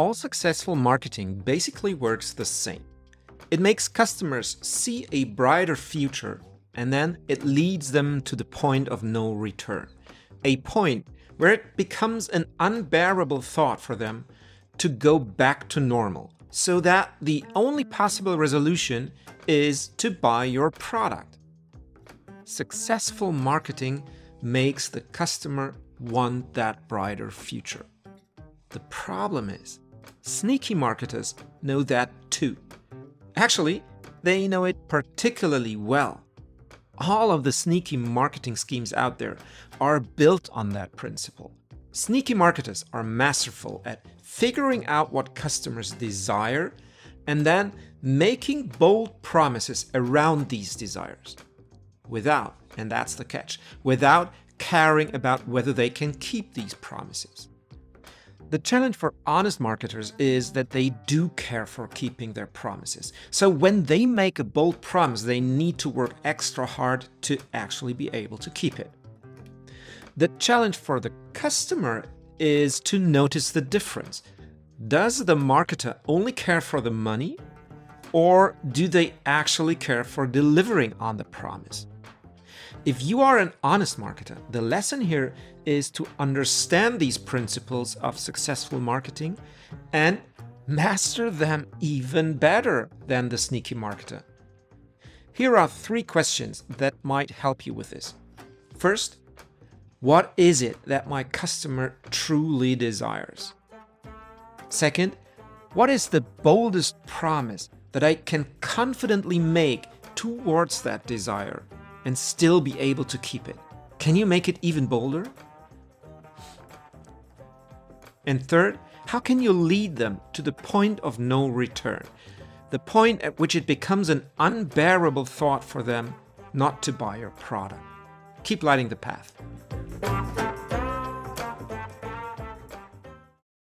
all successful marketing basically works the same. It makes customers see a brighter future and then it leads them to the point of no return. A point where it becomes an unbearable thought for them to go back to normal, so that the only possible resolution is to buy your product. Successful marketing makes the customer want that brighter future. The problem is, sneaky marketers know that too. Actually, they know it particularly well. All of the sneaky marketing schemes out there are built on that principle. Sneaky marketers are masterful at figuring out what customers desire and then making bold promises around these desires. Without, and that's the catch, without caring about whether they can keep these promises. The challenge for honest marketers is that they do care for keeping their promises. So when they make a bold promise, they need to work extra hard to actually be able to keep it. The challenge for the customer is to notice the difference. Does the marketer only care for the money, or do they actually care for delivering on the promise? If you are an honest marketer, the lesson here is to understand these principles of successful marketing and master them even better than the sneaky marketer. Here are three questions that might help you with this. First, what is it that my customer truly desires? Second, what is the boldest promise that I can confidently make towards that desire and still be able to keep it? Can you make it even bolder? And third, how can you lead them to the point of no return? The point at which it becomes an unbearable thought for them not to buy your product. Keep lighting the path.